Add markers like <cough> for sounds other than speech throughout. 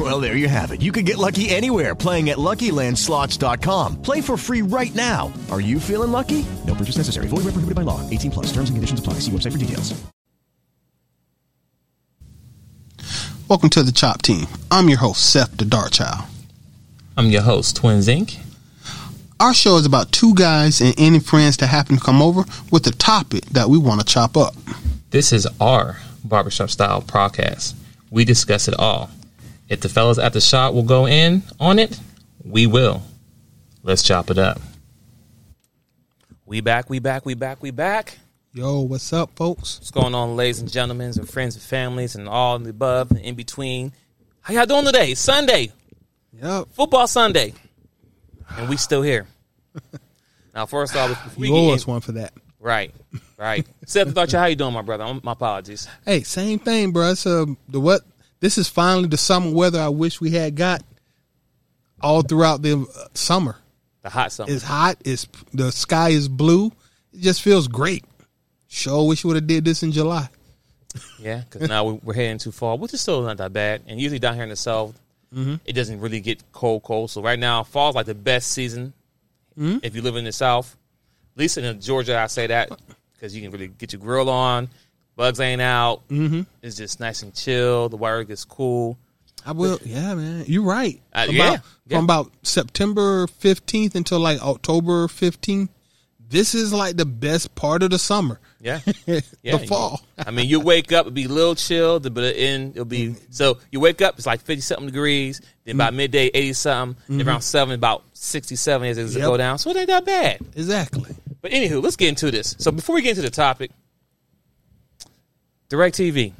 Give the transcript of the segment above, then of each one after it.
Well, there you have it. You can get lucky anywhere playing at LuckyLandSlots.com. Play for free right now. Are you feeling lucky? No purchase necessary. Void where prohibited by law. 18 plus. Terms and conditions apply. See website for details. Welcome to the Chop Team. I'm your host, Seth the Dart Child. I'm your host, Twins Inc. Our show is about two guys and any friends that happen to come over with a topic that we want to chop up. This is our barbershop style podcast. We discuss it all. If the fellas at the shop will go in on it, we will. Let's chop it up. We back, we back, we back, we back. Yo, what's up, folks? What's going on, ladies and gentlemen, and friends and families, and all in the above and in between? How y'all doing today? Sunday, Yep. football Sunday, and we still here. <laughs> now, first off, we You get owe us one for that. right, right. Seth, thought you how you doing, my brother? My apologies. Hey, same thing, bro. It's, uh, the what? This is finally the summer weather I wish we had got all throughout the uh, summer. The hot summer. It's hot. It's the sky is blue. It just feels great. Sure, wish we would have did this in July. <laughs> Yeah, because now we- we're heading too far, which is still not that bad. And usually down here in the south, it doesn't really get cold, cold. So right now, fall's like the best season if you live in the south. At least in Georgia, I say that because you can really get your grill on. Bugs ain't out. Mm-hmm. It's just nice and chill. The weather gets cool. I will. Yeah, man. You're right. Uh, From yeah, about, yeah. From about September 15th until like October 15th, this is like the best part of the summer. Yeah, <laughs> yeah the fall. I mean, you wake up, it'll be a little chill, but in it'll be so you wake up, it's like fifty something degrees. Then by midday, eighty something. Then around seven, about sixty seven as it Mm-hmm. Yep. go down. So it ain't that bad. Exactly. But anywho, let's get into this. So before we get into the topic, Direct TV,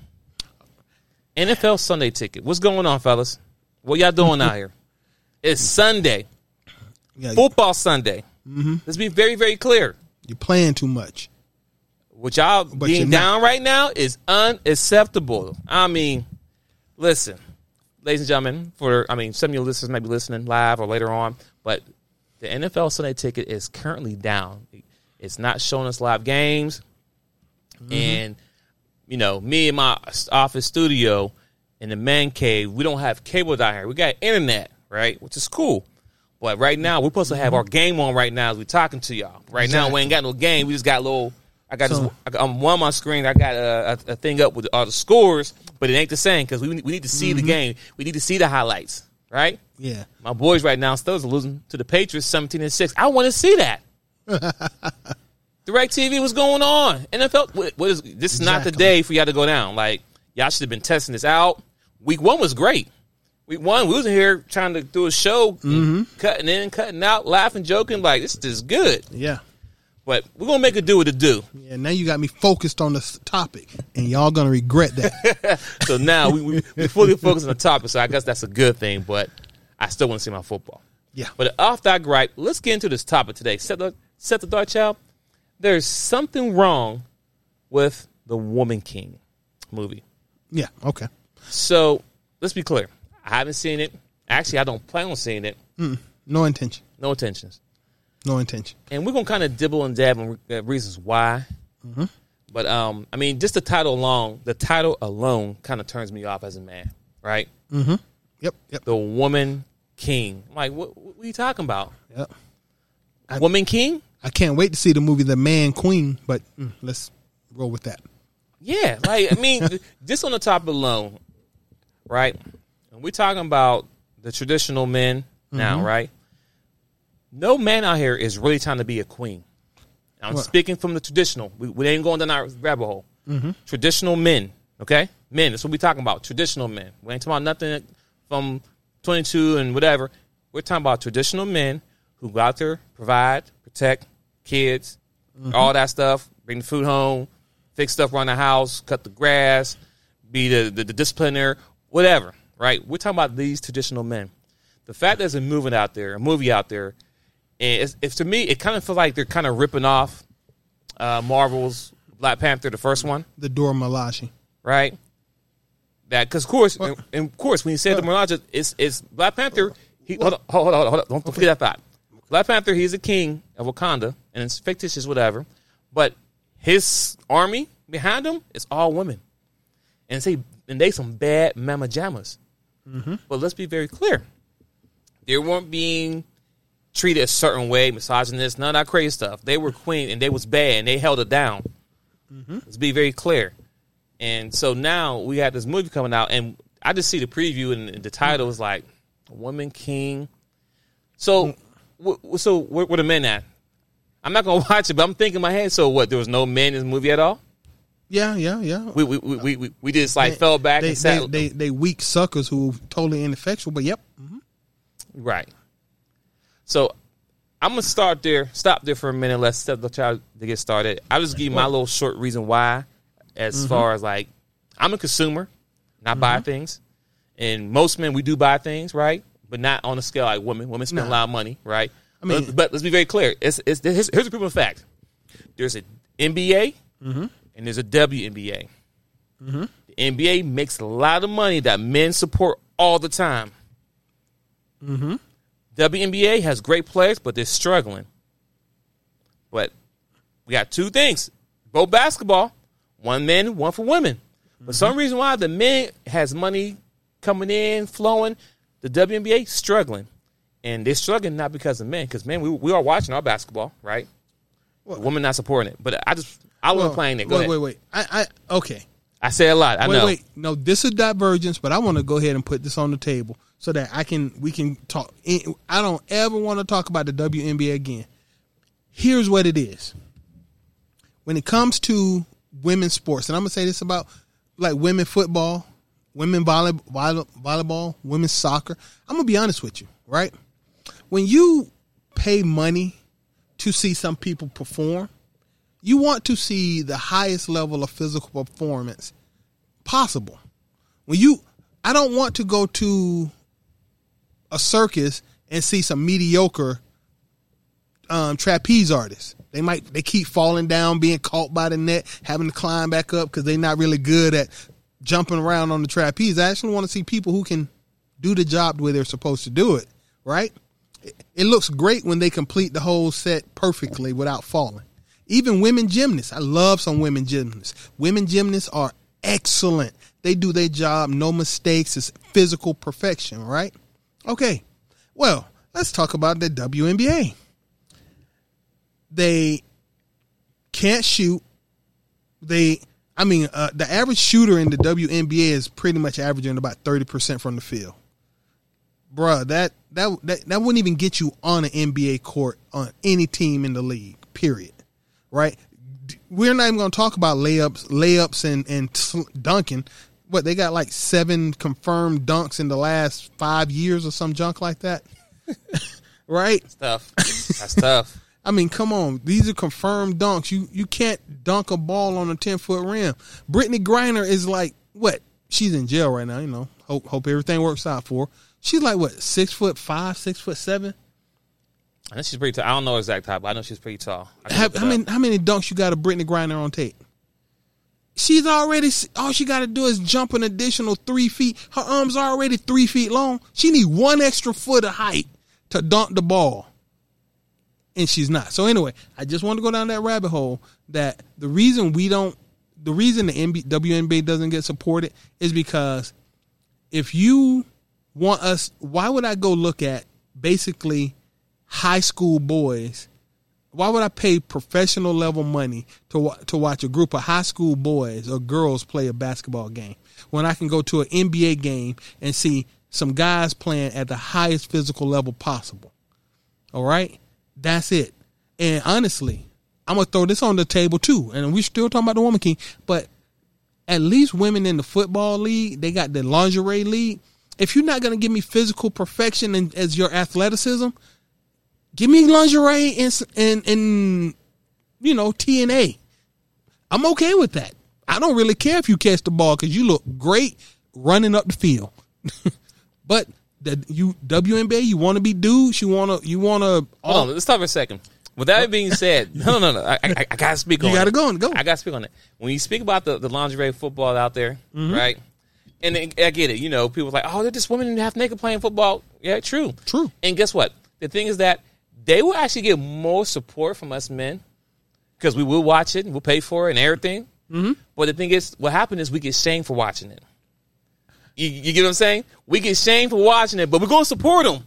NFL Sunday ticket. What's going on, fellas? What y'all doing out here? <laughs> It's Sunday, Yeah, football Sunday. Mm-hmm. Let's be very, very clear. you're playing too much. What y'all But being down right now is unacceptable. I mean, listen, ladies and gentlemen, for I mean, some of your listeners might be listening live or later on, but the NFL Sunday ticket is currently down. It's not showing us live games, Mm-hmm. and you know, me and my office studio in the man cave, we don't have cable down here. We got internet, right, which is cool. But right now, we're supposed to have our game on right now as we're talking to y'all. Right now, we ain't got no game. We just got little. I got So- this. I got, on one of my screen, I got a, a, thing up with all the scores, but it ain't the same because we we need to see the mm-hmm. game. We need to see the highlights, right? Yeah. My boys right now still losing to the Patriots, seventeen and six. I want to see that. <laughs> Direct TV, what's going on? NFL, what, what is this? Is not the Exactly. day for y'all to go down. Like y'all should have been testing this out. Week one was great. Week one, we was in here trying to do a show, mm-hmm. cutting in, cutting out, laughing, joking. Like this is good. Yeah. But we're gonna make it do what it do. Yeah. Now you got me focused on this topic, and y'all gonna regret that. <laughs> So now we, we, we fully focus on the topic. So I guess that's a good thing. But I still want to see my football. yeah. But off that gripe, let's get into this topic today. Set the set the thought, child. There's something wrong with the Woman King movie. Yeah. Okay. So let's be clear. I haven't seen it. Actually, I don't plan on seeing it. No intention. No intentions. No intention. And we're gonna kind of dibble and dab on uh, reasons why. But um, I mean, just the title alone, the title alone, kind of turns me off as a man, right? Yep. Yep. The Woman King. I'm like, what, what are you talking about? Yep. Woman King? I can't wait to see the movie The Man Queen, but mm, let's roll with that. Yeah, like I mean, just <laughs> on the top alone, right? And we're talking about the traditional men now, right? No man out here is really trying to be a queen. I'm What? speaking from the traditional. We, we ain't going down our rabbit hole. Traditional men, okay? Men. That's what we're talking about. Traditional men. We ain't talking about nothing from 22 and whatever. We're talking about traditional men who go out there, provide, protect kids, all that stuff, bring the food home, fix stuff around the house, cut the grass, be the, the, the discipliner, whatever, right? We're talking about these traditional men. The fact that there's a movie out there, a movie out there, and it's, it's to me, it kind of feels like they're kind of ripping off uh, Marvel's Black Panther, the first one, The Dora Milaje. right? That because of course, and, and of course, when you say the Mirage, it's it's Black Panther. He hold on, hold on, hold on, hold on. Don't forget that thought. Black Panther, he's a king of Wakanda, and it's fictitious, whatever. But his army behind him is all women, and say and they some bad mama jammas. Mm-hmm. But let's be very clear: they weren't being treated a certain way, misogynist, none of that crazy stuff. They were queen, and they was bad, and they held it down. Mm-hmm. Let's be very clear. And so now we have this movie coming out, and I just see the preview, and the title is like "Woman King." So, wh- so where, where the men at? I'm not gonna <laughs> watch it, but I'm thinking in my head. So what? There was no men in this movie at all. Yeah, yeah, yeah. We we we we, we, we just like fell back they, and sat. they, they they weak suckers who totally ineffectual. But yep, mm-hmm. Right. So I'm gonna start there, stop there for a minute. Let's set the child to get started. I'll just give you my little short reason why, as mm-hmm. far as like I'm a consumer, not buy mm-hmm. things, and most men we do buy things, right? But not on a scale like women. Women spend a lot of money, right? I mean- but, but let's be very clear. It's, it's here's, here's a proven fact. There's an NBA mm-hmm. and there's a WNBA. Mm-hmm. The NBA makes a lot of money that men support all the time. Mm-hmm. WNBA has great players, but they're struggling. But we got two things: both basketball, one men, one for women. For some reason, why the men has money coming in, flowing, the WNBA struggling, and they're struggling not because of men, because men, we we are watching our basketball, right? The women not supporting it, but I just I wasn't playing it. Go wait, ahead. wait, wait. I, I okay. I say a lot. I wait, know. wait. No, this is divergence, but I want to go ahead and put this on the table so that I can we can talk. I don't ever want to talk about the WNBA again. Here's what it is. When it comes to women's sports, and I'm gonna say this about like women football, women volley, volley, volleyball, women's soccer. I'm gonna be honest with you, right? When you pay money to see some people perform, you want to see the highest level of physical performance possible. When you, I don't want to go to a circus and see some mediocre um, trapeze artists. They might they keep falling down, being caught by the net, having to climb back up because they're not really good at jumping around on the trapeze. I actually want to see people who can do the job the way they're supposed to do it. Right? It- It looks great when they complete the whole set perfectly without falling. Even women gymnasts, I love some women gymnasts. Women gymnasts are excellent. They do their job, no mistakes. It's physical perfection, right? Okay. Well, let's talk about the WNBA. They can't shoot. They, I mean, uh, the average shooter in the WNBA is pretty much averaging about thirty percent from the field. Bruh, that, that that that wouldn't even get you on an NBA court on any team in the league. Period. Right? We're not even going to talk about layups, layups, and and dunking. What they got like seven confirmed dunks in the last five years or some junk like that. <laughs> right? tough. That's tough. I mean, come on. These are confirmed dunks. You you can't dunk a ball on a ten foot rim. Brittney Griner is like what? She's in jail right now. You know. Hope hope everything works out for her. She's like what? Six foot five, six foot seven. I know she's pretty tall. I don't know exact height, but I know she's pretty tall. I How, how many how many dunks you got of Brittney Griner on tape? She's already all she got to do is jump an additional three feet. Her arms are already three feet long. She need one extra foot of height to dunk the ball, and she's not. So anyway, I just want to go down that rabbit hole. That the reason we don't, the reason the NBA, WNBA doesn't get supported is because if you want us, why would I go look at basically high school boys? Why would I pay professional level money to to watch a group of high school boys or girls play a basketball game when I can go to an NBA game and see some guys playing at the highest physical level possible? All right, that's it. And honestly, I'm gonna throw this on the table too. And we're still talking about the woman king, but at least women in the football league, they got the lingerie league. If you're not gonna give me physical perfection and, as your athleticism, give me lingerie and and and you know TNA. I'm okay with that. I don't really care if you catch the ball because you look great running up the field. <laughs> but the you WNBA, you want to be dudes. You want to you want to. Hold on, let's stop for a second. With that being said, <laughs> no, no, no. I, I, I gotta speak on You gotta it. go on, go. I gotta speak on it. When you speak about the, the lingerie football out there, Mm-hmm. right? And then, I get it. You know, people are like, oh, they're just women half naked playing football. Yeah, true, True. And guess what? The thing is that they will actually get more support from us men because we will watch it and we'll pay for it and everything. Mm-hmm. But the thing is, what happened is we get shamed for watching it. You, you get what I'm saying? We get shamed for watching it, but we're going to support them.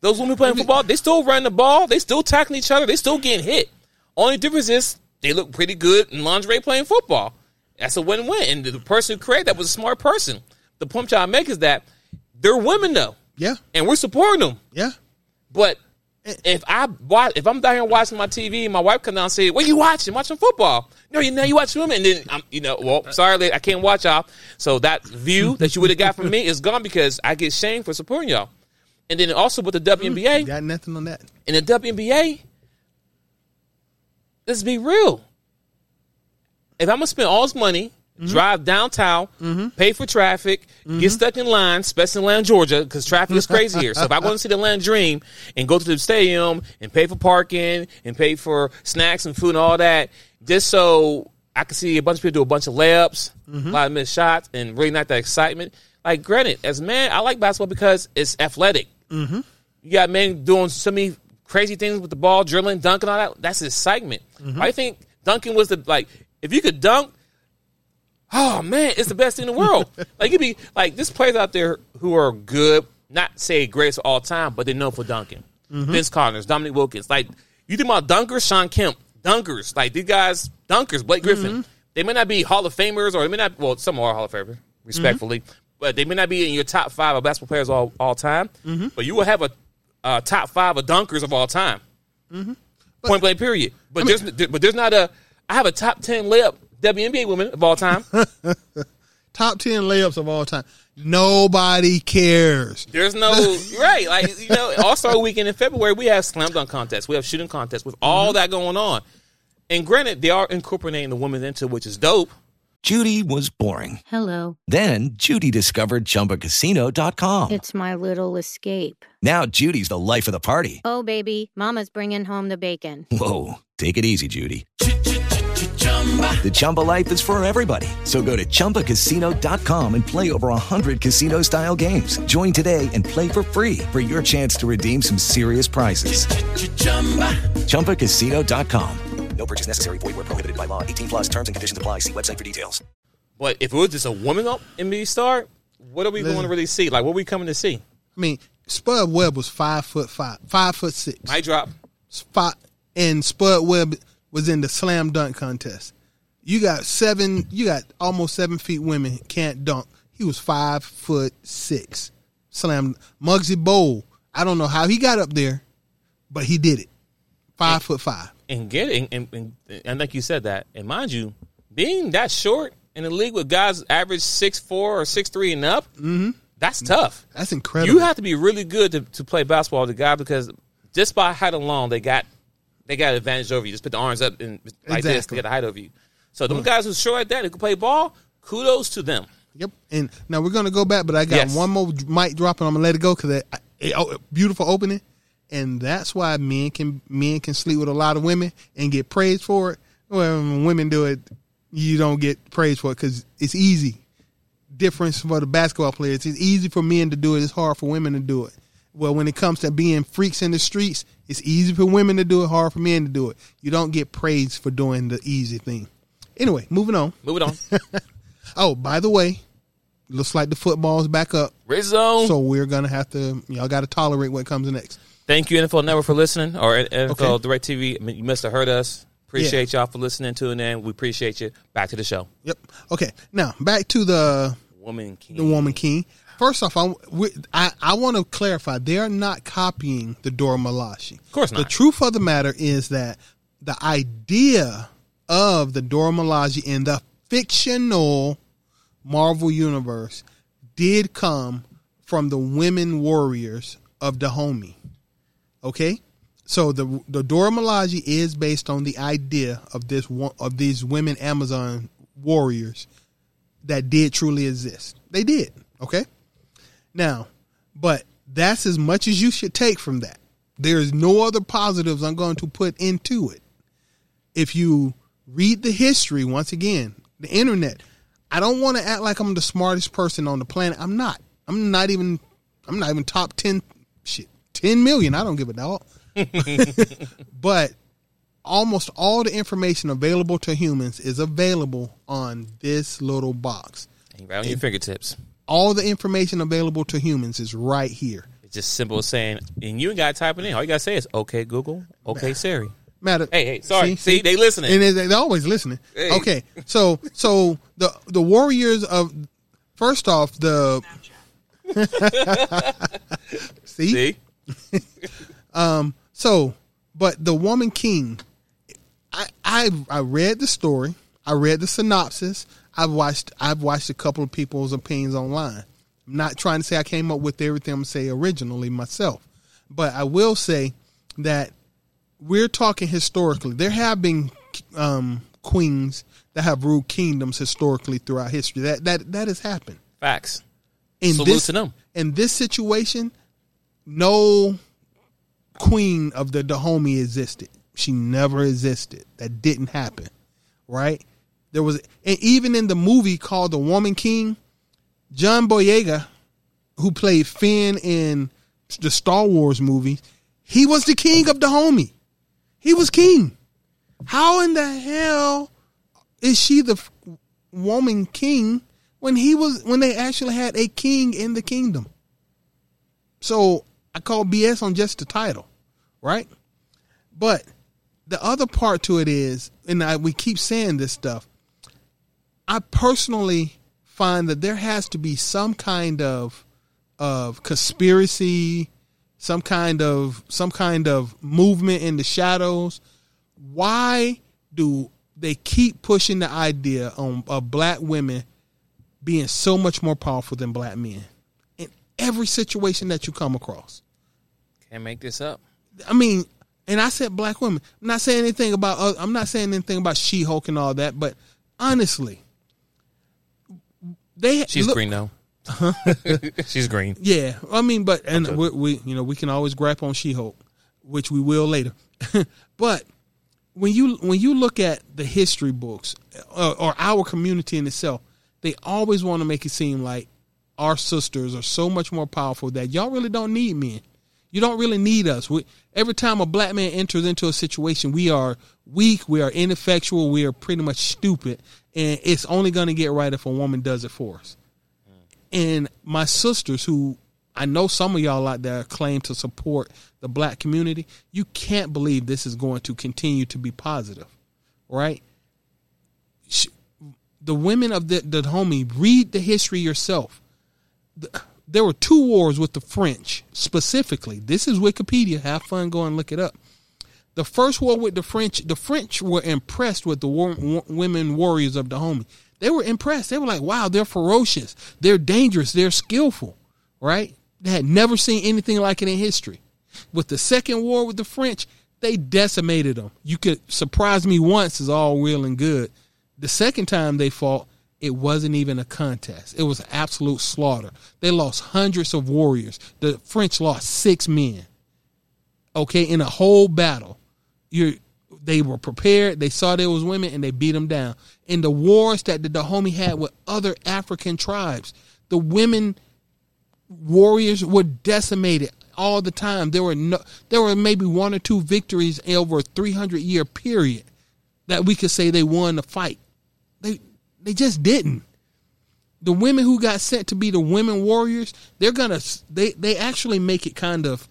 Those women playing football, they still running the ball. They still tackling each other. They still getting hit. Only difference is they look pretty good in lingerie playing football. That's a win-win. And the person who created that was a smart person. The point y'all make is that they're women though, Yeah, and we're supporting them. yeah. But if I watch, if I'm down here watching my TV, my wife comes down and say, "What you watching? Watching football?" No, you know you watch women, and then I'm, you know, well, sorry, I can't watch y'all. So that view <laughs> that you would have got from me is gone because I get shamed for supporting y'all. And then also with the mm-hmm. WNBA, Got nothing on that. in the WNBA, let's be real. If I'm gonna spend all this money, Mm-hmm. drive downtown, mm-hmm. pay for traffic, get mm-hmm. stuck in line, especially in Atlanta, Georgia, because traffic is crazy here. So if I go to see the <laughs> Atlanta Dream and go to the stadium and pay for parking and pay for snacks and food and all that, just so I can see a bunch of people do a bunch of layups, a lot of missed shots, and really not that excitement. Like, granted, as a man, I like basketball because it's athletic. You got men doing so many crazy things with the ball, dribbling, dunking, all that. That's excitement. I think dunking was the like if you could dunk. Oh man, it's the best thing in the world. <laughs> like you be like this players out there who are good, not say greatest of all time, but they're known for dunking. Mm-hmm. Vince Connors, Dominique Wilkins. Like you think about dunkers, Shawn Kemp, dunkers. Like these guys, dunkers, Blake Griffin. Mm-hmm. They may not be Hall of Famers, or they may not. Well, some are Hall of Famers, respectfully, mm-hmm. but they may not be in your top five of basketball players all all time. But you will have a, a top five of dunkers of all time. Point blank, period. But there's but there's not a. I have a top ten layup WNBA women of all time. <laughs> Top ten layups of all time. Nobody cares. There's no <laughs> right, like you know, All Star Weekend in February, we have slam dunk contests, we have shooting contests, with all mm-hmm. that going on. And granted, they are incorporating the women into, it, which is dope. Judy was boring. Hello. Then Judy discovered ChumbaCasino.com. It's my little escape. Now Judy's the life of the party. Oh, baby, Mama's bringing home the bacon. Whoa, take it easy, Judy. The Chumba life is for everybody. So go to ChumbaCasino.com and play over 100 casino style games. Join today and play for free for your chance to redeem some serious prizes. ChumbaCasino.com. No purchase necessary. Void where prohibited by law. 18 plus terms and conditions apply. See website for details. But if it was just a woman up NBA star, what are we Listen. going to really see? Like, what are we coming to see? I mean, Spud Webb was five foot five, five foot six. I drop. Spot and Spud Webb was in the slam dunk contest. You got seven. You got almost seven feet women can't dunk. He was five foot six. Slam Muggsy Bogues. I don't know how he got up there, but he did it. Five foot five. and get it. And, and, and like you said that, and mind you, being that short in the league with guys average six four or six three and up, mm-hmm. that's tough. That's incredible. You have to be really good to, to play basketball with the guy because just by height alone, they got they got advantage over you. Just put the arms up and like this to get the height over you. So them guys who's short like that who can play ball, kudos to them. Yep. And now we're gonna go back, but I got Yes. one more mic drop, and I'm gonna let it go because oh, beautiful opening, and that's why men can men can sleep with a lot of women and get praised for it. Well, when women do it, you don't get praised for it because it's easy. Difference for the basketball players, it's easy for men to do it. It's hard for women to do it. Well, when it comes to being freaks in the streets, it's easy for women to do it, hard for men to do it. You don't get praised for doing the easy thing. Anyway, moving on. Moving on. <laughs> Oh, by the way, looks like the football's back up. Red zone. So we're gonna have to y'all got to tolerate what comes next. Thank you, NFL Network, for listening, or NFL Okay. Direct TV. I mean, you must have heard us. Appreciate y'all for listening, tuning in. We appreciate you. Back to the show. Yep. Okay. Now back to the Woman King. the woman king. First off, I we- I, I want to clarify they are not copying the Dora Milaje. Of course not. The truth of the matter is that the idea of the Dora Milaje in the fictional Marvel universe did come from the women warriors of Dahomey. Okay, so the the Dora Milaje is based on the idea of this one of these women Amazon warriors that did truly exist. They did. Okay, now, but that's as much as you should take from that. There's no other positives I'm going to put into it. If you read the history, once again, the internet, I don't want to act like I'm the smartest person on the planet. I'm not. I'm not even. I'm not even top ten. Shit, ten million. I don't give a dog. <laughs> but almost all the information available to humans is available on this little box. Right on your fingertips. All the information available to humans is right here. It's just simple as saying, and you ain't got to type it in. All you got to say is, okay, Google, okay, Siri. Matter. Hey, hey, sorry. See, they listening. and they- they're always listening. Hey. Okay, so so the the warriors of first off the <laughs> see See? <laughs> Um so, but the woman king, I I I read the story. I read the synopsis. I've watched I've watched a couple of people's opinions online. I'm not trying to say I came up with everything I'm say originally myself, but I will say that we're talking historically. There have been um, queens that have ruled kingdoms historically throughout history. That that that has happened. Facts. In Salute this to them. in this situation, no queen of the Dahomey existed. She never existed. That didn't happen. Right? There was and even in the movie called The Woman King, John Boyega, who played Finn in the Star Wars movie, he was the king of Dahomey. He was king. How in the hell is she the woman king when he was when they actually had a king in the kingdom? So I call BS on just the title, right? But the other part to it is, and I, we keep saying this stuff. I personally find that there has to be some kind of of conspiracy, some kind of some kind of movement in the shadows. Why do they keep pushing the idea on of black women being so much more powerful than black men in every situation that you come across? Can't make this up. I mean, and I said black women. I'm not saying anything about. Uh, I'm not saying anything about She Hulk and all that. But honestly, they She's look- green though. <laughs> She's green. Yeah, I mean, but and we, we you know we can always gripe on She Hulk, which we will later. <laughs> but when you when you look at the history books uh, or our community in itself, they always want to make it seem like our sisters are so much more powerful that y'all really don't need men. You don't really need us. We, every time a black man enters into a situation, we are weak, we are ineffectual, we are pretty much stupid, and it's only going to get right if a woman does it for us and my sisters who I know some of y'all out there claim to support the black community, you can't believe this is going to continue to be positive, right? The women of the, Dahomey, read the history yourself. There were two wars with the French specifically. This is Wikipedia. Have fun, go and look it up. The first war with the French, the French were impressed with the war, wo- women warriors of Dahomey. They were impressed. They were like, wow, they're ferocious. They're dangerous. They're skillful, right? They had never seen anything like it in history. With the second war with the French, they decimated them. You could surprise me once is all real and good. The second time they fought, it wasn't even a contest. It was absolute slaughter. They lost hundreds of warriors. The French lost six men okay, in a whole battle. You're they were prepared, they saw there was women and they beat them down. In the wars that the Dahomey had with other African tribes, the women warriors were decimated all the time. There were no there were maybe one or two victories over a 300 year period that we could say they won the fight. They they just didn't. The women who got sent to be the women warriors, they're gonna they they actually make it kind of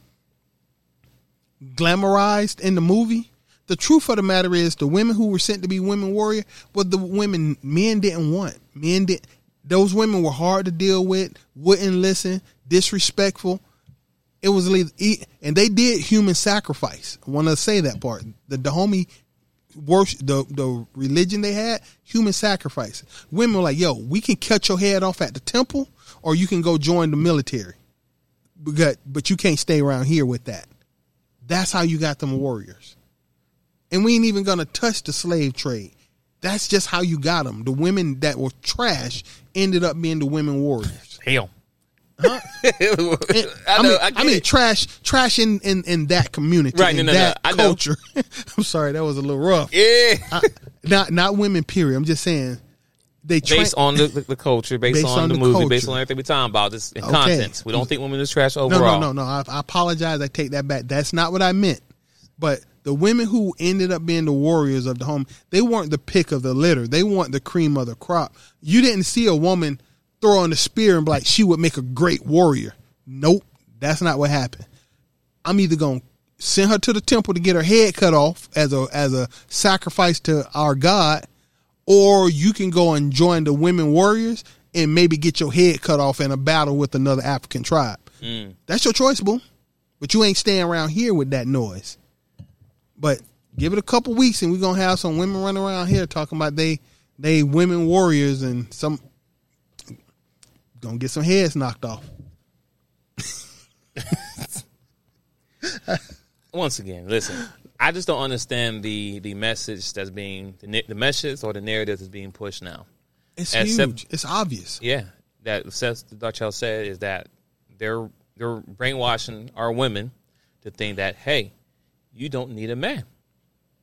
glamorized in the movie. The truth of the matter is, the women who were sent to be women warrior were the women men didn't want. Men did. Those women were hard to deal with, wouldn't listen, disrespectful. It was and they did human sacrifice. I want to say that part. The Dahomey worship, the the religion they had, human sacrifice. Women were like, "Yo, we can cut your head off at the temple, or you can go join the military." But but you can't stay around here with that. That's how you got them warriors. And we ain't even gonna touch the slave trade. That's just how you got them. The women that were trash ended up being the women warriors. Hell. <laughs> I, I, know, mean, I, I, mean, trash, trash in, in, in that community, Right, in no, no, that I know. culture. <laughs> I'm sorry, that was a little rough. yeah. I- not not women. Period. I'm just saying they tra- based on the, the, culture, based, Based on, on the, the movie, based on everything we're talking about, this and Okay. contents. We don't think women is trash no, overall. no, no, no. I, I apologize. I take that back. That's not what I meant. But the women who ended up being the warriors of the home, they weren't the pick of the litter. They weren't the cream of the crop. You didn't see a woman throw on the spear and be like she would make a great warrior. Nope, that's not what happened. I'm either gonna send her to the temple to get her head cut off as a as a sacrifice to our God, or you can go and join the women warriors and maybe get your head cut off in a battle with another African tribe. Mm. That's your choice, boo. But you ain't staying around here with that noise. But give it a couple weeks and we're gonna have some women running around here talking about they they women warriors and some gonna get some heads knocked off. <laughs> Once again, listen. I just don't understand the the message that's being the, the message or the narrative that's being pushed now. It's As huge. sim- it's obvious. Yeah, that Seth Darchell said is that they're they're brainwashing our women to think that hey, you don't need a man.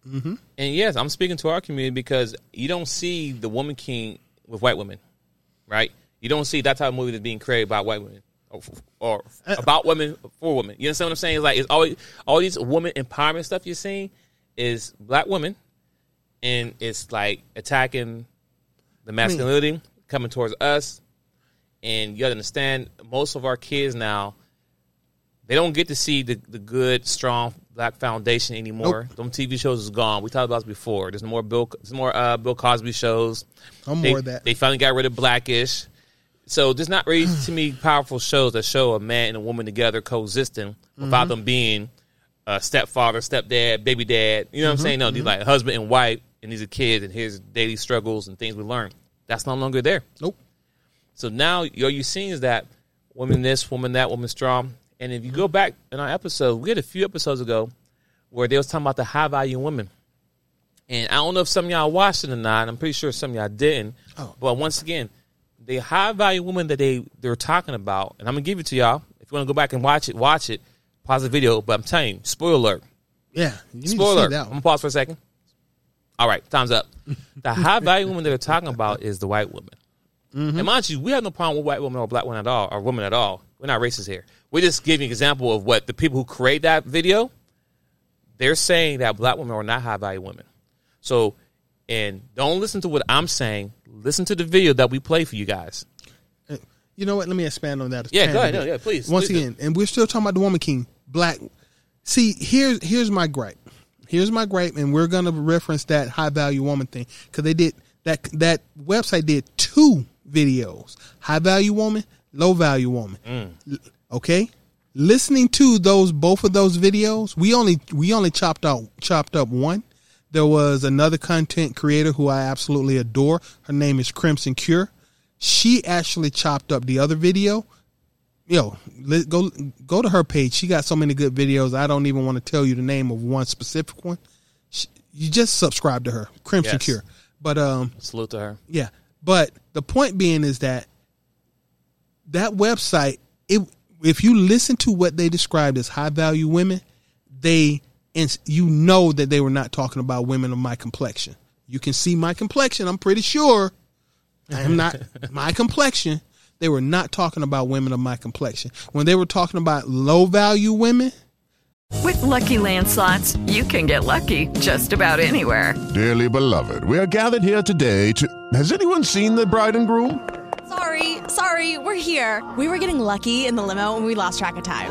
Mm-hmm. And yes, I'm speaking to our community because you don't see the woman king with white women, right? You don't see that type of movie that's being created by white women or, about women for women. You understand what I'm saying? It's like it's always all these woman empowerment stuff you're seeing is black women, and it's like attacking the masculinity coming towards us. And you got to understand, most of our kids now, they don't get to see the, the good, strong black foundation anymore. Them TV shows is gone. We talked about this before. There's no more Bill. There's more uh, Bill Cosby shows. I'm They, more of that. they finally got rid of Blackish. So there's not really to me powerful shows that show a man and a woman together coexisting without Mm-hmm. them being a stepfather, stepdad, baby dad. You know what I'm saying? No, Mm-hmm. these like husband and wife, and these are kids, and here's daily struggles and things we learn. That's no longer there. Nope. So now all you're seeing is that woman this, woman that, woman strong. And if you go back in our episode, we had a few episodes ago where they was talking about the high value women. And I don't know if some of y'all watched it or not. I'm pretty sure some of y'all didn't. Oh. But once again, the high value woman that they they're talking about, and I'm gonna give it to y'all. If you want to go back and watch it, watch it. Pause the video. But I'm telling you, spoiler alert. Yeah. You need Spoiler. to see that I'm gonna pause for a second. All right, time's up. <laughs> The high value woman that they're talking about is the white woman. Mm-hmm. And mind you, we have no problem with white women or black women at all, or women at all. We're not racist here. We're just giving an example of what the people who create that video, they're saying that black women are not high value women. So, and don't listen to what I'm saying. Listen to the video that we play for you guys. You know what? Let me expand on that. Yeah, go ahead. No, yeah, please. Once Please do. again, and we're still talking about the woman king, black. See, here's here's my gripe. Here's my gripe, and we're gonna reference that high value woman thing because they did that. That website did two videos: high value woman, low value woman. Mm. Okay, listening to those both of those videos, we only we only chopped out chopped up one. There was another content creator who I absolutely adore. Her name is Crimson Cure. She actually chopped up the other video. Yo, go go to her page. She got so many good videos. I don't even want to tell you the name of one specific one. She, you just subscribe to her, Crimson Yes. Cure. But um, Salute to her. yeah. But the point being is that that website, it, if you listen to what they described as high value women, they and you know that they were not talking about women of my complexion. You can see my complexion. I'm pretty sure I am not <laughs> my complexion. They were not talking about women of my complexion. When they were talking about low value women, With Lucky Land slots, you can get lucky just about anywhere. Dearly beloved, we are gathered here today to. Has anyone seen the bride and groom? Sorry, sorry, we're here. We were getting lucky in the limo and we lost track of time.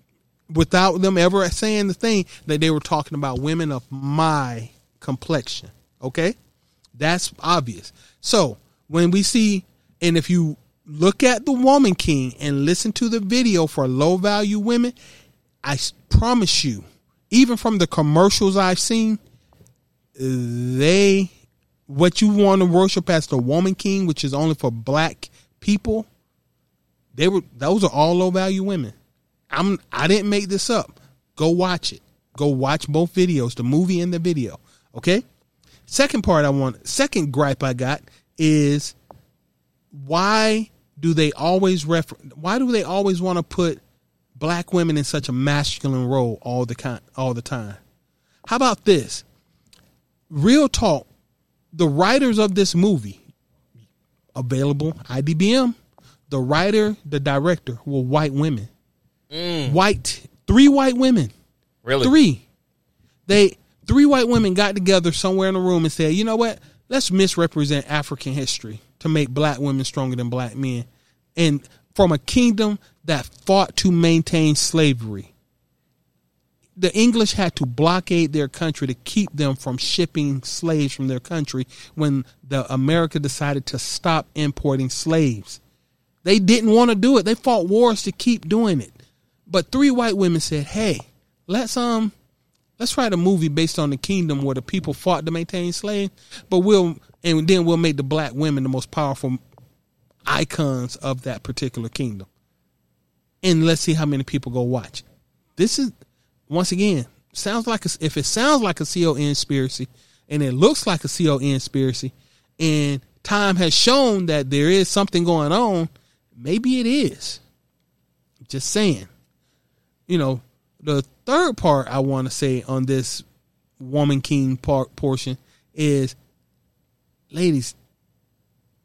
without them ever saying the thing that they were talking about women of my complexion. Okay? That's obvious. So when we see, and if you look at the Woman King and listen to the video for low value women, I promise you, even from the commercials I've seen, they what you want to worship as the Woman King, which is only for black people, they were those are all low value women. I'm I didn't make this up. Go watch it. Go watch both videos, the movie and the video. Okay? Second part I want second gripe I got is why do they always refer why do they always want to put black women in such a masculine role all the kind all the time? How about this? Real talk, the writers of this movie available IDBM, the writer, the director were white women. Mm. White, three white women. Really? Three. They three white women got together somewhere in a room and said, "You know what? Let's misrepresent African history to make black women stronger than black men." And from a kingdom that fought to maintain slavery. The English had to blockade their country to keep them from shipping slaves from their country when the America decided to stop importing slaves. They didn't want to do it. They fought wars to keep doing it. But three white women said, "Hey, let's um let's write a movie based on the kingdom where the people fought to maintain slaves, but we'll and then we'll make the black women the most powerful icons of that particular kingdom. And let's see how many people go watch. This is once again sounds like a, if it sounds like a CON conspiracy and it looks like a CON conspiracy and time has shown that there is something going on, maybe it is. Just saying. You know, the third part I want to say on this woman king part portion is ladies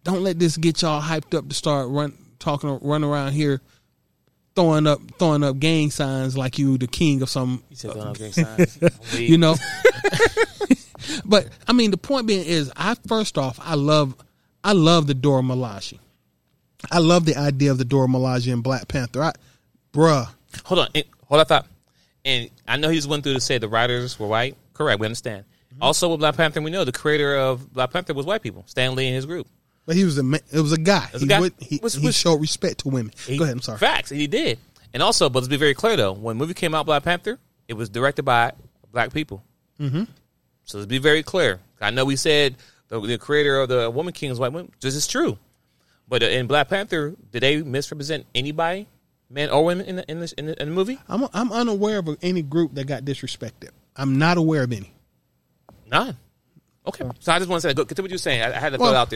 don't let this get y'all hyped up to start run talking run around here throwing up throwing up gang signs like you the king of some You said throwing up uh, gang signs. <laughs> You know <laughs> but i mean the point being is i first off i love i love the dora Milaje. i love the idea of the dora Milaje in black panther I, bruh Hold on. Hold on. Thought. And I know he just went through to say the writers were white. Correct. We understand. Mm-hmm. Also, with Black Panther, we know the creator of Black Panther was white people. Stan Lee and his group. but he was a ma- it was a guy was a he, guy. would- he, Was- he was- showed respect to women He- go ahead i'm sorry Facts. He did. And also, but let's be very clear though, when the movie came out, Black Panther, it was directed by black people. mm-hmm. So let's be very clear. I know we said the, the creator of the Woman King is white women. This is true. But in Black Panther, did they misrepresent anybody, men or women, in the in, this, in, the, in the movie? I'm, I'm unaware of any group that got disrespected i'm not aware of any None. Okay. So I just want to say, go, continue what you're saying. I, I had to Well- throw it out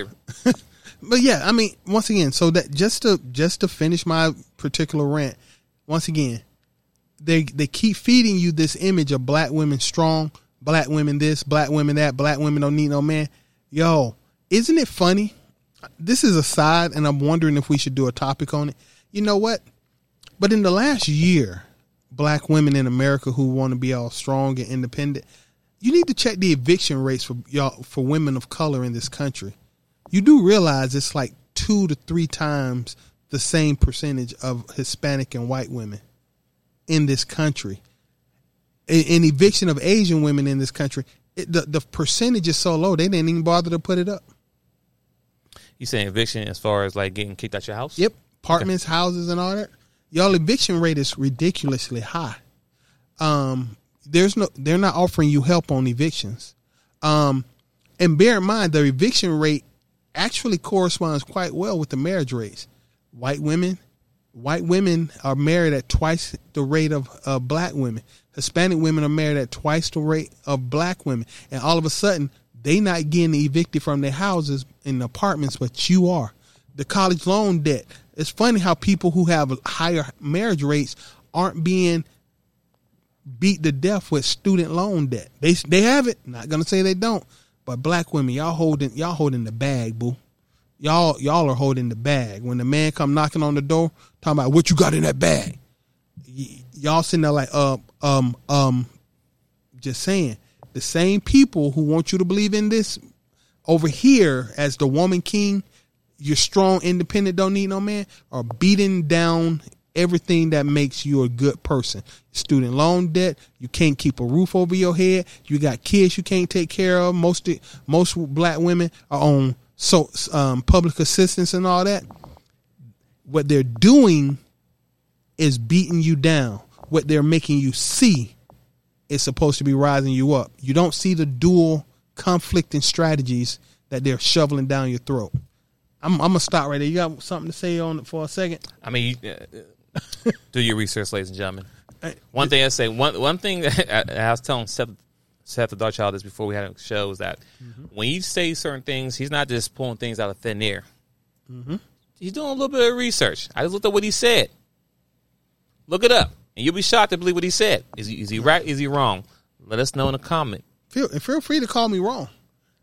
there. <laughs> but yeah, I mean, once again, so that just to just to finish my particular rant, once again, they they keep feeding you this image of black women strong, black women this, black women that, black women don't need no man. Yo, isn't it funny? This is a side, and I'm wondering if we should do a topic on it. You know what? But in the last year, black women in America who want to be all strong and independent, you need to check the eviction rates for y'all for women of color in this country. You do realize it's like two to three times the same percentage of Hispanic and white women in this country. In, eviction of Asian women in this country, it, the the percentage is so low they didn't even bother to put it up. You saying eviction as far as like getting kicked out your house? Yep, apartments, houses, and all that. Y'all eviction rate is ridiculously high. Um, there's no, they're not offering you help on evictions. Um, and bear in mind the eviction rate actually corresponds quite well with the marriage rates. White women, white women are married at twice the rate of uh, black women. Hispanic women are married at twice the rate of black women, and all of a sudden they not getting evicted from their houses and apartments, but you are. The college loan debt. It's funny how people who have higher marriage rates aren't being beat to death with student loan debt. They they have it. Not gonna say they don't, but black women, y'all holding y'all holding the bag, boo. Y'all y'all are holding the bag. When the man come knocking on the door, talking about what you got in that bag. Y- y'all sitting there like, uh, um, um, just saying. The same people who want you to believe in this over here as the woman king, you're strong, independent, don't need no man, are beating down everything that makes you a good person. Student loan debt, you can't keep a roof over your head, you got kids you can't take care of. Most most black women are on so um, public assistance and all that. What they're doing is beating you down. What they're making you see is supposed to be rising you up. You don't see the dual conflicting strategies that they're shoveling down your throat. I'm, I'm gonna stop right there. You got something to say on it for a second? I mean, uh, do your research, ladies and gentlemen. One thing I say, one one thing that <laughs> I, I was telling Seth, Seth the Dark Child this before we had a show is that when you say certain things, he's not just pulling things out of thin air. Mm-hmm. He's doing a little bit of research. I just looked at what he said. Look it up, and you'll be shocked to believe what he said. Is he, is he right? Is he wrong? Let us know in a comment. Feel feel free to call me wrong.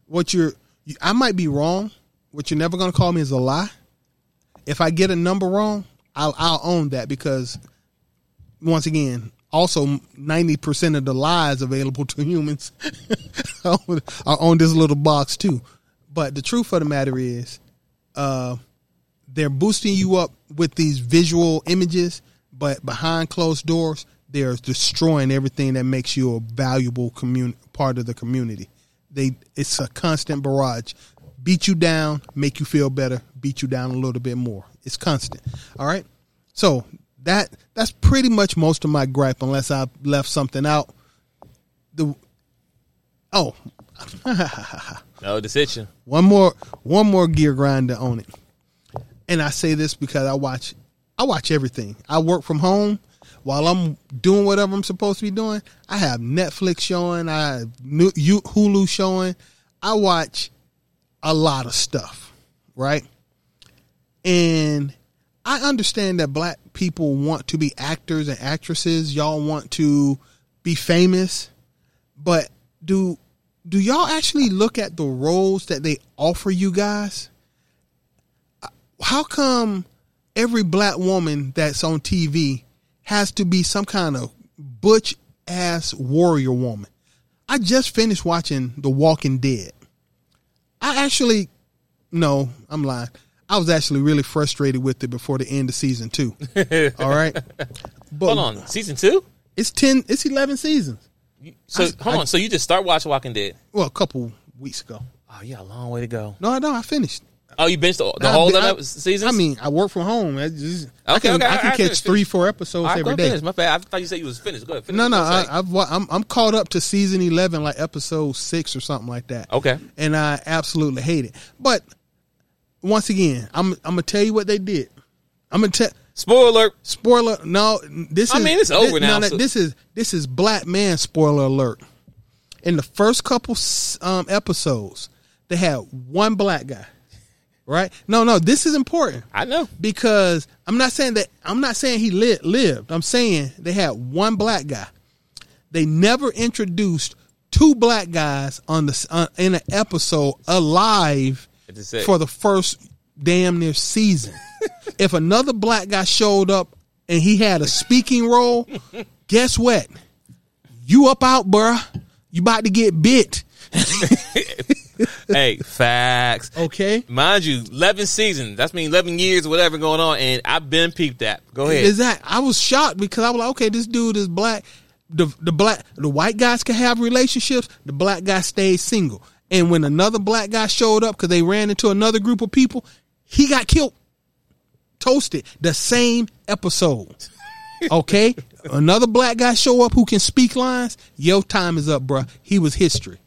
What you're, you, I might be wrong. What you're never gonna call me is a lie. If I get a number wrong, I'll I'll own that because once again, also ninety percent of the lies available to humans <laughs> are on this little box too. But the truth of the matter is, uh, they're boosting you up with these visual images, but behind closed doors, they're destroying everything that makes you a valuable commun- part of the community. They it's a constant barrage. Beat you down, make you feel better, beat you down a little bit more. It's constant. All right? So that that's pretty much most of my gripe unless I left something out. The Oh. <laughs> No decision. One more one more gear grinder on it. And I say this because I watch I watch everything. I work from home while I'm doing whatever I'm supposed to be doing. I have Netflix showing, I have Hulu showing. I watch a lot of stuff, right? And I understand that black people want to be actors and actresses. Y'all want to be famous, but do do y'all actually look at the roles that they offer you guys? How come every black woman that's on TV has to be some kind of butch ass warrior woman? I just finished watching The Walking Dead. I actually, no, I'm lying. I was actually really frustrated with it before the end of season two. <laughs> All right, but hold on, season two? It's ten. It's eleven seasons. So I- hold I- on. So you just start watching Walking Dead? Well, a couple weeks ago. Oh, yeah, a long way to go. No, I don't. I finished. Oh, you binged the, the whole I- seasons? I mean, I work from home. I, just, I can, okay, I can I- catch three, four episodes All right, go every day. Finish. My bad. I thought you said you was finished. Go ahead. Finish No, no, I, I've, I'm, I'm caught up to season eleven, like episode six or something like that. Okay. and I absolutely hate it. But once again, I'm I'm gonna tell you what they did. I'm gonna tell. Spoiler. Spoiler. No, this I is. mean, it's this- over now, no, so- this is this is black man spoiler alert. In the first couple um, episodes, they had one black guy. Right? No, no. This is important. I know because I'm not saying that. I'm not saying he li- lived. I'm saying they had one black guy. They never introduced two black guys on the uh, in an episode alive It's just it. for the first damn near season. <laughs> if another black guy showed up and he had a speaking role, <laughs> guess what? You up out, bruh. You about to get bit. <laughs> <laughs> hey, facts. Okay. Mind you, eleven seasons. That's mean eleven years or whatever going on, and I've been peeped at. Go ahead. Exactly. I was shocked because I was like, okay, this dude is black. The the black the white guys can have relationships. The black guy stayed single. And when another black guy showed up because they ran into another group of people, he got killed. Toasted. The same episode. <laughs> Okay? another black guy show up who can speak lines. Your time is up, bruh. He was history.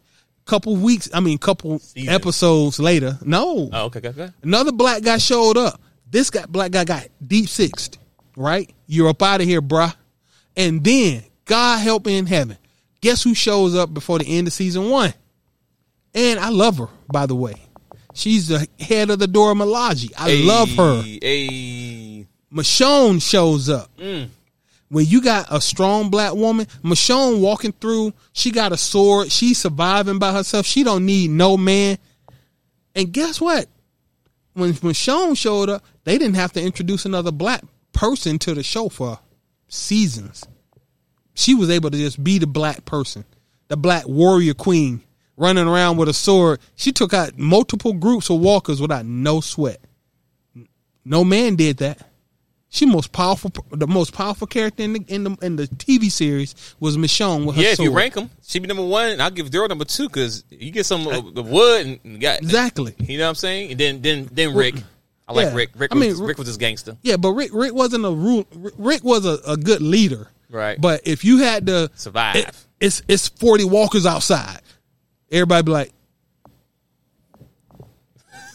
Couple weeks, I mean, couple episodes later. No. Oh, okay, okay, okay. Another black guy showed up. This guy, black guy got deep sixed, right? You're up out of here, bruh. And then, God help me in heaven. Guess who shows up before the end of season one? And I love her, by the way. She's the head of the Dora Milaje. I love her. Hey, Michonne shows up. Mm. When you got a strong black woman, Michonne walking through, she got a sword, she's surviving by herself. She don't need no man. And guess what? When Michonne showed up, they didn't have to introduce another black person to the show for seasons. She was able to just be the black person, the black warrior queen running around with a sword. She took out multiple groups of walkers without no sweat. No man did that. She most powerful, the most powerful character in the in the in the TV series was Michonne with her Yeah, if sword. you rank them, she be number one. and I'll give Daryl number two because you get some of the wood and got Exactly. You know what I'm saying? And then then then Rick. I like Yeah. Rick. Rick I was, mean, Rick was this gangster. Yeah, but Rick Rick wasn't a rule. Rick was a, a good leader. Right. But if you had to Survive. it- it's it's forty walkers outside. Everybody be like,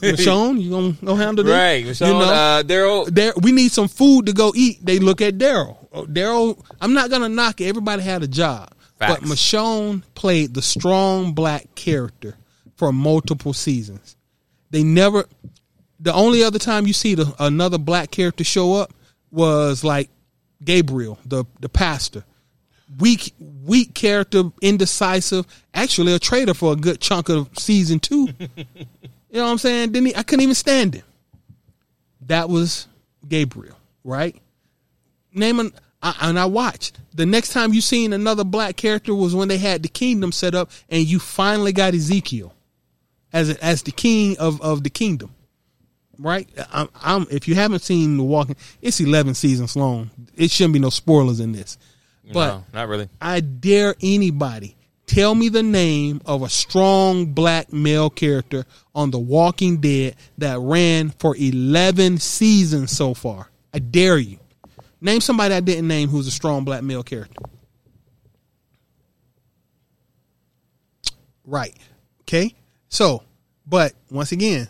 Michonne, you gonna go handle this? Right, Michonne, uh, Daryl. There, we need some food to go eat. They look at Daryl. Oh, Daryl, I'm not gonna knock it. Everybody had a job, but Facts. Michonne played the strong black character for multiple seasons. They never. The only other time you see the, another black character show up was like Gabriel, the the pastor. Weak, weak character, indecisive. Actually, a traitor for a good chunk of season two. <laughs> You know what I'm saying? Didn't he, I couldn't even stand him. That was Gabriel, right? Name an, I, and I watched. The next time you seen another black character was when they had the kingdom set up, and you finally got Ezekiel as as the king of of the kingdom, right? I'm, I'm if you haven't seen The Walking, it's 11 seasons long. It shouldn't be no spoilers in this, but no, not really. I dare anybody tell me the name of a strong black male character on The Walking Dead that ran for 11 seasons so far. I dare you. Name somebody I didn't name who's a strong black male character. Right. Okay. So, but once again,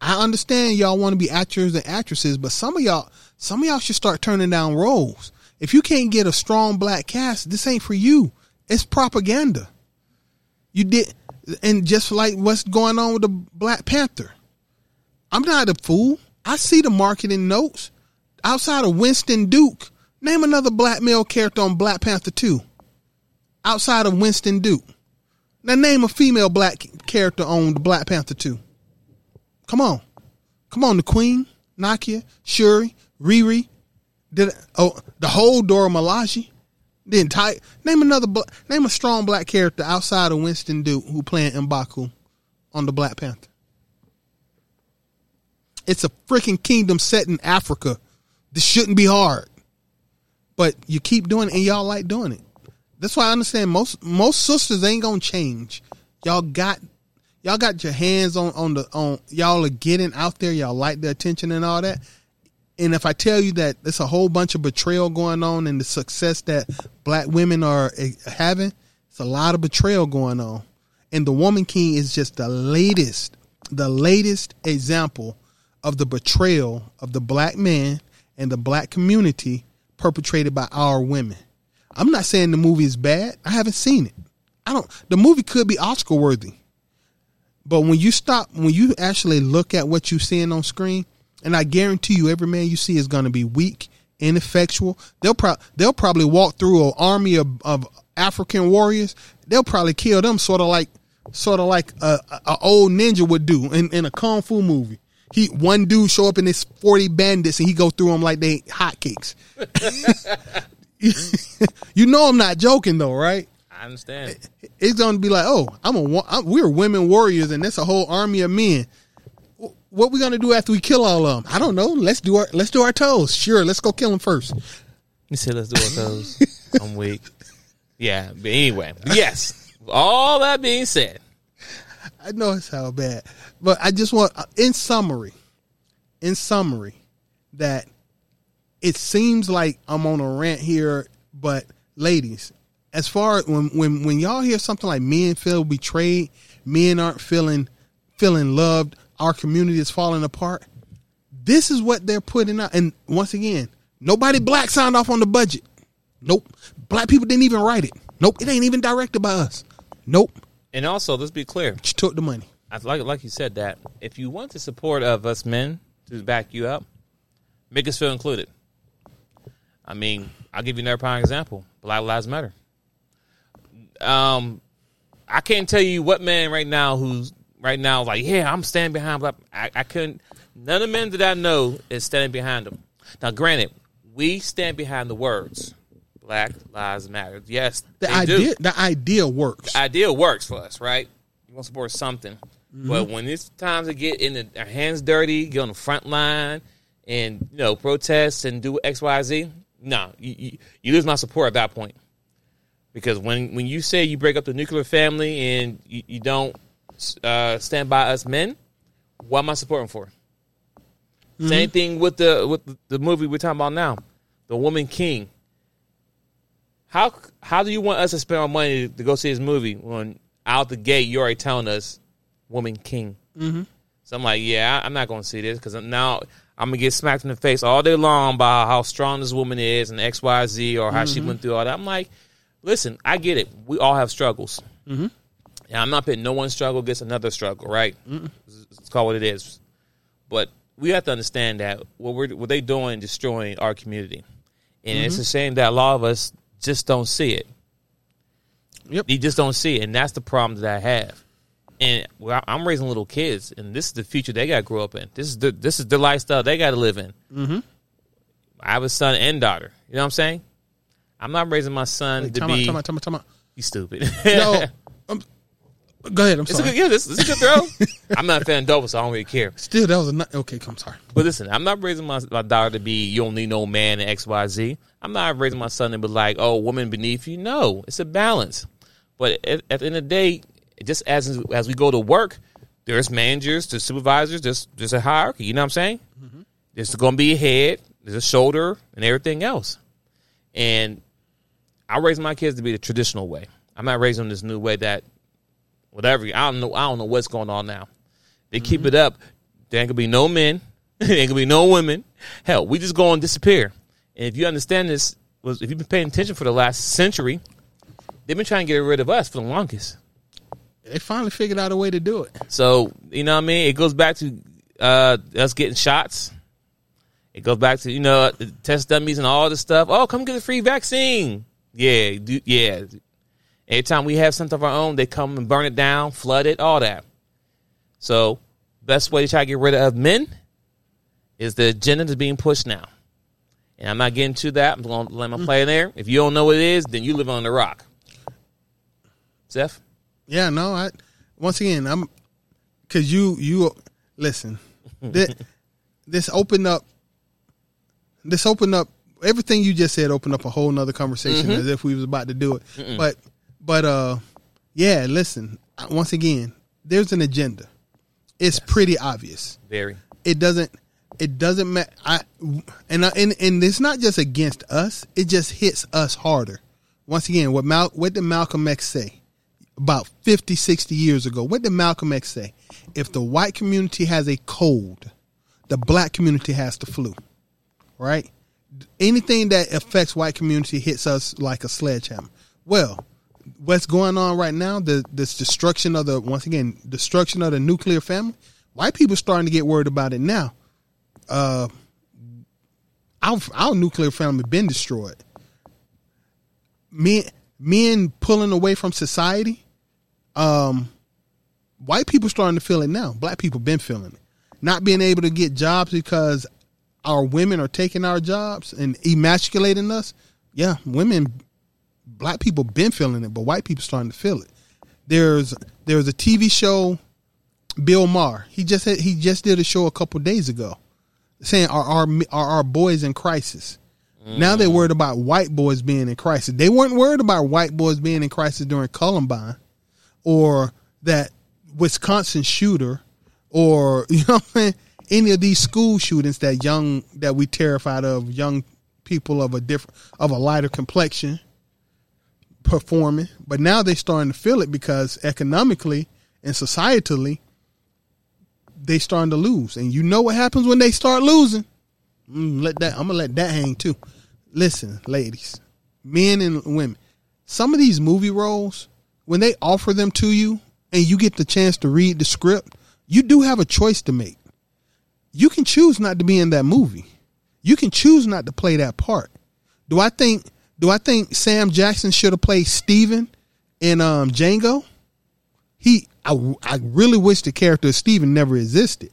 I understand y'all want to be actors and actresses, but some of y'all, some of y'all should start turning down roles. If you can't get a strong black cast, this ain't for you. It's propaganda. You did, and just like what's going on with the Black Panther, I'm not a fool. I see the marketing notes. Outside of Winston Duke, name another black male character on Black Panther 2. Outside of Winston Duke. Now name a female black character on Black Panther 2. Come on. Come on, the Queen, Nakia, Shuri, Riri. Did oh the whole Dora Milaje? The entire name another name a strong black character outside of Winston Duke who playing Mbaku on the Black Panther. It's a freaking kingdom set in Africa. This shouldn't be hard. But you keep doing it and y'all like doing it. That's why I understand most most sisters ain't gonna change. Y'all got y'all got your hands on on the on y'all are getting out there, y'all like the attention and all that. And if I tell you that there's a whole bunch of betrayal going on and the success that black women are eh, having, it's a lot of betrayal going on. And the Woman King is just the latest, the latest example of the betrayal of the black man and the black community perpetrated by our women. I'm not saying the movie is bad. I haven't seen it. I don't the movie could be Oscar worthy. But when you stop when you actually look at what you're seeing on screen, and I guarantee you every man you see is gonna be weak, ineffectual. They'll pro- they'll probably walk through an army of, of African warriors. They'll probably kill them sort of like sort of like a, a, old ninja would do in, in a kung fu movie. He one dude show up in his forty bandits and he go through them like they hotcakes. <laughs> you know I'm not joking though, right? I understand. It's going to be like, oh, I'm a I'm, we're women warriors and that's a whole army of men. Wh- What we gonna do after we kill all of them? I don't know. Let's do our let's do our toes. Sure, let's go kill them first. You said let's do our toes. <laughs> I'm weak. Yeah, but anyway, yes. All that being said, I know it's how bad, but I just want, uh, in summary, in summary, that it seems like I'm on a rant here, but ladies, as far as when when when y'all hear something like men feel betrayed, men aren't feeling feeling loved, our community is falling apart. This is what they're putting out, and once again, nobody black signed off on the budget. Nope, black people didn't even write it. Nope, it ain't even directed by us. Nope, and also let's be clear. She took the money. I like like you said that if you want the support of us men to back you up, make us feel included. I mean, I'll give you another prime example. Black Lives Matter. Um, I can't tell you what man right now who's right now like, yeah, I'm standing behind Black. I, I couldn't. None of the men that I know is standing behind them. Now, granted, we stand behind the words Black Lives Matter. Yes, The they idea, do. the idea works. The idea works for us, right? You want to support something, Mm-hmm. but when it's time to get in the, our hands dirty, get on the front line, and you know protest and do X, Y, Z, no, you, you, you lose my support at that point. Because when when you say you break up the nuclear family and you, you don't uh, stand by us men, what am I supporting for? Same thing with the with the- movie we're talking about now, The Woman King. How how do you want us to spend our money to go see this movie when out the gate you're already telling us Woman King? Mhm. So I'm like, yeah, I- I'm not going to see this because now I'm gonna get smacked in the face all day long by how strong this woman is and X Y Z or how she Mhm. went through all that. I'm like, listen, I get it. We all have struggles. Mhm. And I'm not pitting no one struggle against another struggle, right? Mm-mm. It's called what it is. But we have to understand that what we're what they doing destroying our community, and it's Mhm. a shame that a lot of us just don't see it. Yep, you just don't see it, and that's the problem that I have. And well, I'm raising little kids, and this is the future they got to grow up in. This is the this is the lifestyle they got to live in. Mm-hmm. I have a son and daughter. You know what I'm saying? I'm not raising my son Wait, to time be. out, time out, time out, time out. You stupid. No, <laughs> um, go ahead. I'm It's a sorry. good, yeah, this, this is a good throw. <laughs> I'm not a fan of Dover, so I don't really care. Still, that was a not, okay. I'm sorry. But listen, I'm not raising my, my daughter to be you don't need no man and X Y Z. I'm not raising my son to be like, oh, woman beneath you. No, it's a balance. But at, at the end of the day, just as as we go to work, there's managers, there's supervisors, there's there's a hierarchy. You know what I'm saying? Mm-hmm. There's going to be a head, there's a shoulder, and everything else. And I raise my kids to be the traditional way. I'm not raising them this new way that whatever. I don't know. I don't know what's going on now. They keep it up. There ain't gonna be no men. <laughs> there ain't gonna be no women. Hell, we just going to disappear. And if you understand this, was if you've been paying attention for the last century, they've been trying to get rid of us for the longest. They finally figured out a way to do it. So you know what I mean. It goes back to uh, us getting shots. It goes back to you know the test dummies and all this stuff. Oh, come get a free vaccine. Yeah, do, yeah. Every time we have something of our own, they come and burn it down, flood it, all that. So, best way to try to get rid of men is the agenda that's being pushed now. And I'm not getting to that. I'm going to let my play in there. If you don't know what it is, then you live on the rock. Seth? Yeah, no. I once again, I'm because you you listen. <laughs> this, this opened up. This opened up everything you just said. Opened up a whole nother conversation Mhm. as if we was about to do it. Mm-mm. But but uh, yeah. Listen, uh, once again, there's an agenda. It's pretty obvious. Very. It doesn't. It doesn't matter. I and I, and and it's not just against us. It just hits us harder. Once again, what Mal, what did Malcolm X say about 50, 60 years ago? What did Malcolm X say? If the white community has a cold, the black community has the flu. Right? Anything that affects white community hits us like a sledgehammer. Well, what's going on right now? The this destruction of the once again destruction of the nuclear family. White people starting to get worried about it now. Uh, our our nuclear family been destroyed. Men men pulling away from society. Um, white people starting to feel it now. Black people been feeling it. Not being able to get jobs because our women are taking our jobs and emasculating us. Yeah, women, black people been feeling it, but white people starting to feel it. There's there's a TV show, Bill Maher. He just had, he just did a show a couple days ago, saying are our are our boys in crisis. Now they're worried about white boys being in crisis. They weren't worried about white boys being in crisis during Columbine, or that Wisconsin shooter, or <laughs> you know any of these school shootings that young that we terrified of young people of a different of a lighter complexion performing but now they're starting to feel it because economically and societally they starting to lose and you know what happens when they start losing Mm, let that i'm gonna let that hang too listen ladies men and women some of these movie roles when they offer them to you and you get the chance to read the script you do have a choice to make you can choose not to be in that movie. You can choose not to play that part. Do I think do I think Sam Jackson should have played Steven in um, Django? He I, I really wish the character of Steven never existed.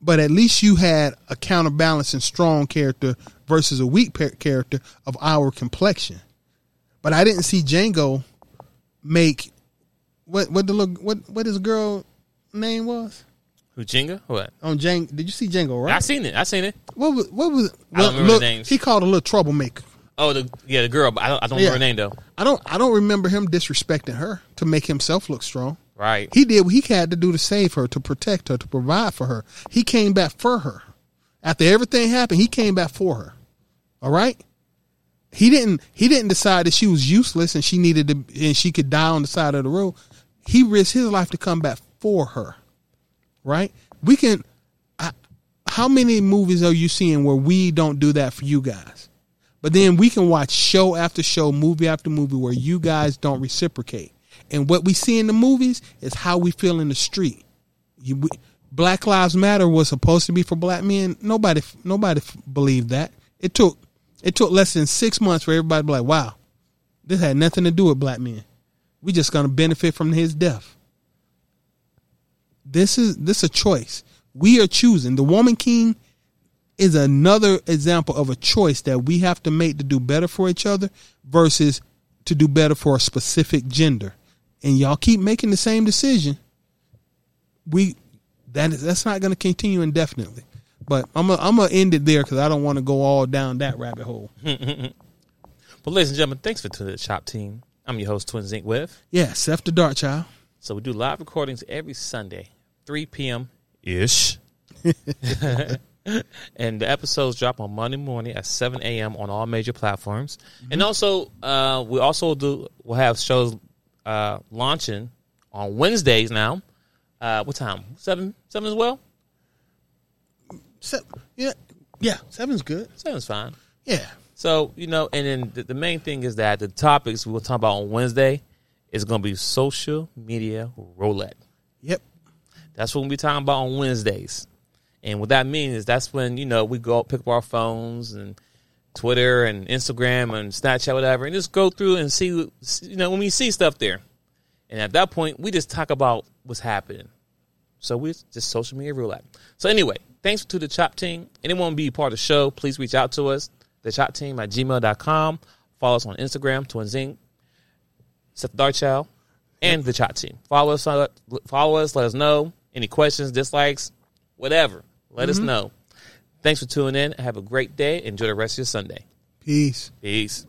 But at least you had a counterbalancing strong character versus a weak par- character of our complexion. But I didn't see Django make what what the look what what his girl name was Who Jenga? What? on Django. Did you see Django? Right? I seen it. I seen it. What was what was? I don't remember look, names. He called a little troublemaker. Oh, the yeah, the girl. I don't, I don't Yeah. remember her name though. I don't I don't remember him disrespecting her to make himself look strong. Right. He did what he had to do to save her, to protect her, to provide for her. He came back for her. After everything happened, he came back for her. All right? He didn't he didn't decide that she was useless and she needed to and she could die on the side of the road. He risked his life to come back for her. Right? We can I, how many movies are you seeing where we don't do that for you guys? But then we can watch show after show, movie after movie where you guys don't reciprocate. And what we see in the movies is how we feel in the street. You, we, Black Lives Matter was supposed to be for black men. Nobody, nobody believed that. It took, it took less than six months for everybody to be like, "Wow, this had nothing to do with black men. We just gonna benefit from his death." This is this a choice. We are choosing. The Woman King is another example of a choice that we have to make to do better for each other versus to do better for a specific gender. And y'all keep making the same decision. We that is that's not going to continue indefinitely. But I'm gonna I'm gonna end it there because I don't want to go all down that rabbit hole. <laughs> But ladies and gentlemen, thanks for tuning to the Chop Team. I'm your host, Twins Inc. with. Yeah, Seth the Dark Child. So we do live recordings every Sunday, 3 p.m. ish. <laughs> <laughs> and the episodes drop on Monday morning at 7 a.m. on all major platforms. And also, uh, we also do we'll have shows uh, launching on Wednesdays now. Uh, what time? Seven, seven as well. Se- yeah, yeah, seven's good. Seven's fine. Yeah. So you know, and then the, the main thing is that the topics we'll talk about on Wednesday is going to be social media roulette. Yep. That's what we'll be talking about on Wednesdays. And what that means is that's when, you know, we go pick up our phones and Twitter and Instagram and Snapchat, whatever, and just go through and see, you know, when we see stuff there. And at that point, we just talk about what's happening. So we just social media real life. So anyway, thanks to the Chop Team. Anyone be part of the show, please reach out to us, the Chop Team at gmail.com. Follow us on Instagram, Twins Inc., Seth Darchow, and the Chop Team. Follow us, uh, follow us, let us know. Any questions, dislikes, whatever. Let us Mhm. know. Thanks for tuning in. Have a great day. Enjoy the rest of your Sunday. Peace. Peace.